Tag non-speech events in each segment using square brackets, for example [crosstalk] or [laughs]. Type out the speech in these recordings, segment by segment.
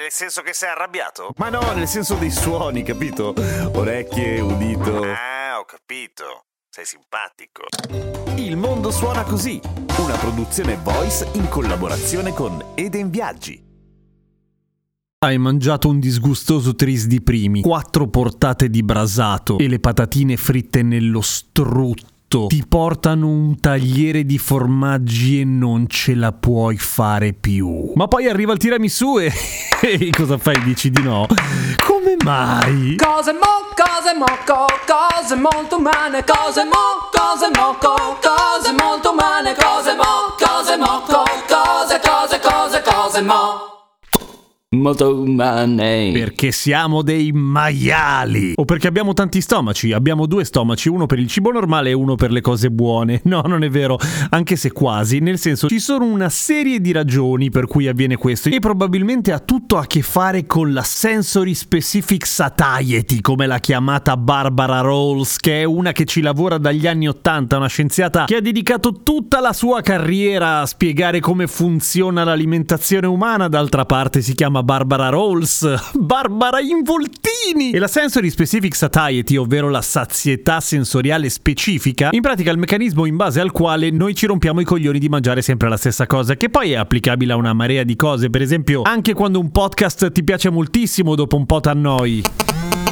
Nel senso che sei arrabbiato? Ma no, nel senso dei suoni, capito? Orecchie, udito. Ah, ho capito. Sei simpatico. Il mondo suona così, una produzione voice in collaborazione con Eden Viaggi. Hai mangiato un disgustoso tris di primi, quattro portate di brasato e le patatine fritte nello strutto. Ti portano un tagliere di formaggi e non ce la puoi fare più. Ma poi arriva il tiramisù e... [laughs] e cosa fai? Dici di no? Come mai? Cose mo, cose mo, co, cose molto umane, cose mo, cose mo, co, cose molto umane, cose mo, cose mo, co, cose, cose, cose, cose mo. Molto umane. Perché siamo dei maiali. O perché abbiamo tanti stomaci. Abbiamo due stomaci, uno per il cibo normale e uno per le cose buone. [laughs] No, non è vero, anche se quasi. Nel senso, ci sono una serie di ragioni per cui avviene questo. E probabilmente ha tutto a che fare con la sensory specific satiety, come l'ha chiamata Barbara Rawls, che è una che ci lavora dagli anni Ottanta, una scienziata che ha dedicato tutta la sua carriera a spiegare come funziona l'alimentazione umana. D'altra parte si chiama Barbara Rawls, [laughs] Barbara Involtini! E la sensory specific satiety, ovvero la sazietà sensoriale specifica, in pratica è il meccanismo in base al quale noi ci rompiamo i coglioni di mangiare sempre la stessa cosa, che poi è applicabile a una marea di cose, per esempio anche quando un podcast ti piace moltissimo, dopo un po' t'annoi.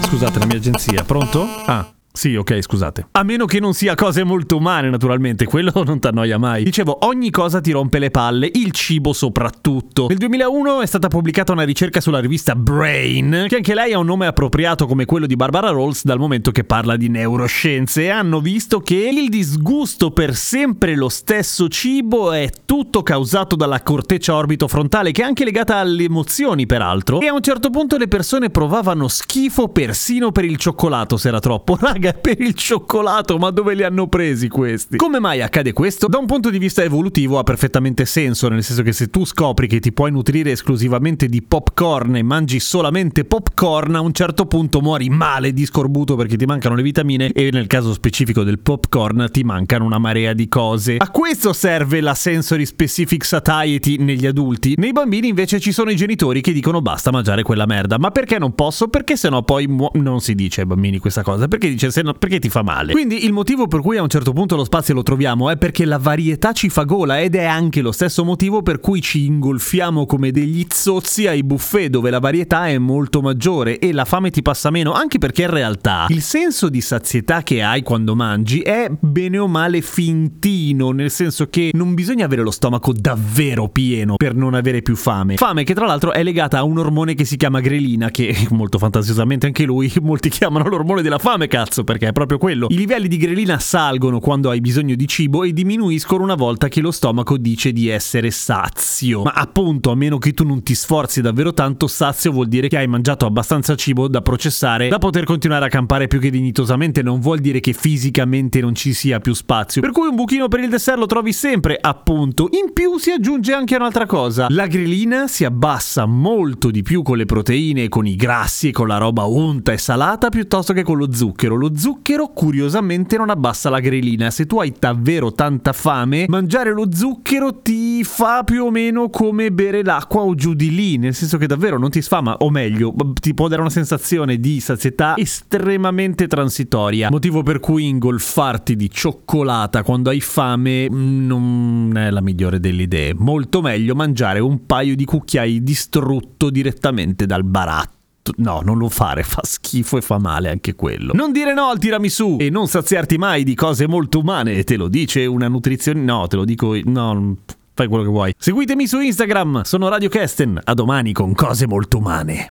Scusate la mia agenzia, pronto? Ah. Sì, ok, scusate. A meno che non sia cose molto umane, naturalmente, quello [laughs] non ti annoia mai. Dicevo, ogni cosa ti rompe le palle, il cibo soprattutto. Nel 2001 è stata pubblicata una ricerca sulla rivista Brain, che anche lei ha un nome appropriato come quello di Barbara Rawls dal momento che parla di neuroscienze e hanno visto che il disgusto per sempre lo stesso cibo è tutto causato dalla corteccia orbitofrontale, che è anche legata alle emozioni, peraltro. E a un certo punto le persone provavano schifo persino per il cioccolato se era troppo. [laughs] Raga, per il cioccolato, ma dove li hanno presi questi? Come mai accade questo? Da un punto di vista evolutivo ha perfettamente senso, nel senso che se tu scopri che ti puoi nutrire esclusivamente di popcorn e mangi solamente popcorn, a un certo punto muori male di scorbuto perché ti mancano le vitamine e nel caso specifico del popcorn ti mancano una marea di cose. A questo serve la sensory specific satiety negli adulti. Nei bambini invece ci sono i genitori che dicono basta mangiare quella merda. Ma perché non posso? Perché sennò poi mu- non si dice ai bambini questa cosa, perché dice se no, perché ti fa male. Quindi il motivo per cui a un certo punto lo spazio lo troviamo è perché la varietà ci fa gola ed è anche lo stesso motivo per cui ci ingolfiamo come degli zozzi ai buffet dove la varietà è molto maggiore e la fame ti passa meno, anche perché in realtà il senso di sazietà che hai quando mangi è bene o male fintino, nel senso che non bisogna avere lo stomaco davvero pieno per non avere più fame. Fame che tra l'altro è legata a un ormone che si chiama grelina, che [laughs] molto fantasiosamente anche lui molti chiamano l'ormone della fame, cazzo, perché è proprio quello. I livelli di grelina salgono quando hai bisogno di cibo e diminuiscono una volta che lo stomaco dice di essere sazio. Ma appunto, a meno che tu non ti sforzi davvero tanto, sazio vuol dire che hai mangiato abbastanza cibo da processare da poter continuare a campare più che dignitosamente, non vuol dire che fisicamente non ci sia più spazio. Per cui un buchino per il dessert lo trovi sempre, appunto. In più si aggiunge anche un'altra cosa. La grelina si abbassa molto di più con le proteine, con i grassi e con la roba unta e salata piuttosto che con lo zucchero. Lo zucchero curiosamente non abbassa la grelina. Se tu hai davvero tanta fame, mangiare lo zucchero ti fa più o meno come bere l'acqua o giù di lì, nel senso che davvero non ti sfama, o meglio, ti può dare una sensazione di sazietà estremamente transitoria. Motivo per cui ingolfarti di cioccolata quando hai fame non è la migliore delle idee. Molto meglio mangiare un paio di cucchiai distrutto direttamente dal baratto. No, non lo fare, fa schifo e fa male anche quello. Non dire no al tiramisù e non saziarti mai di cose molto umane, te lo dice una nutrizione... No, te lo dico... No, fai quello che vuoi. Seguitemi su Instagram, sono Radio Kesten, a domani con cose molto umane.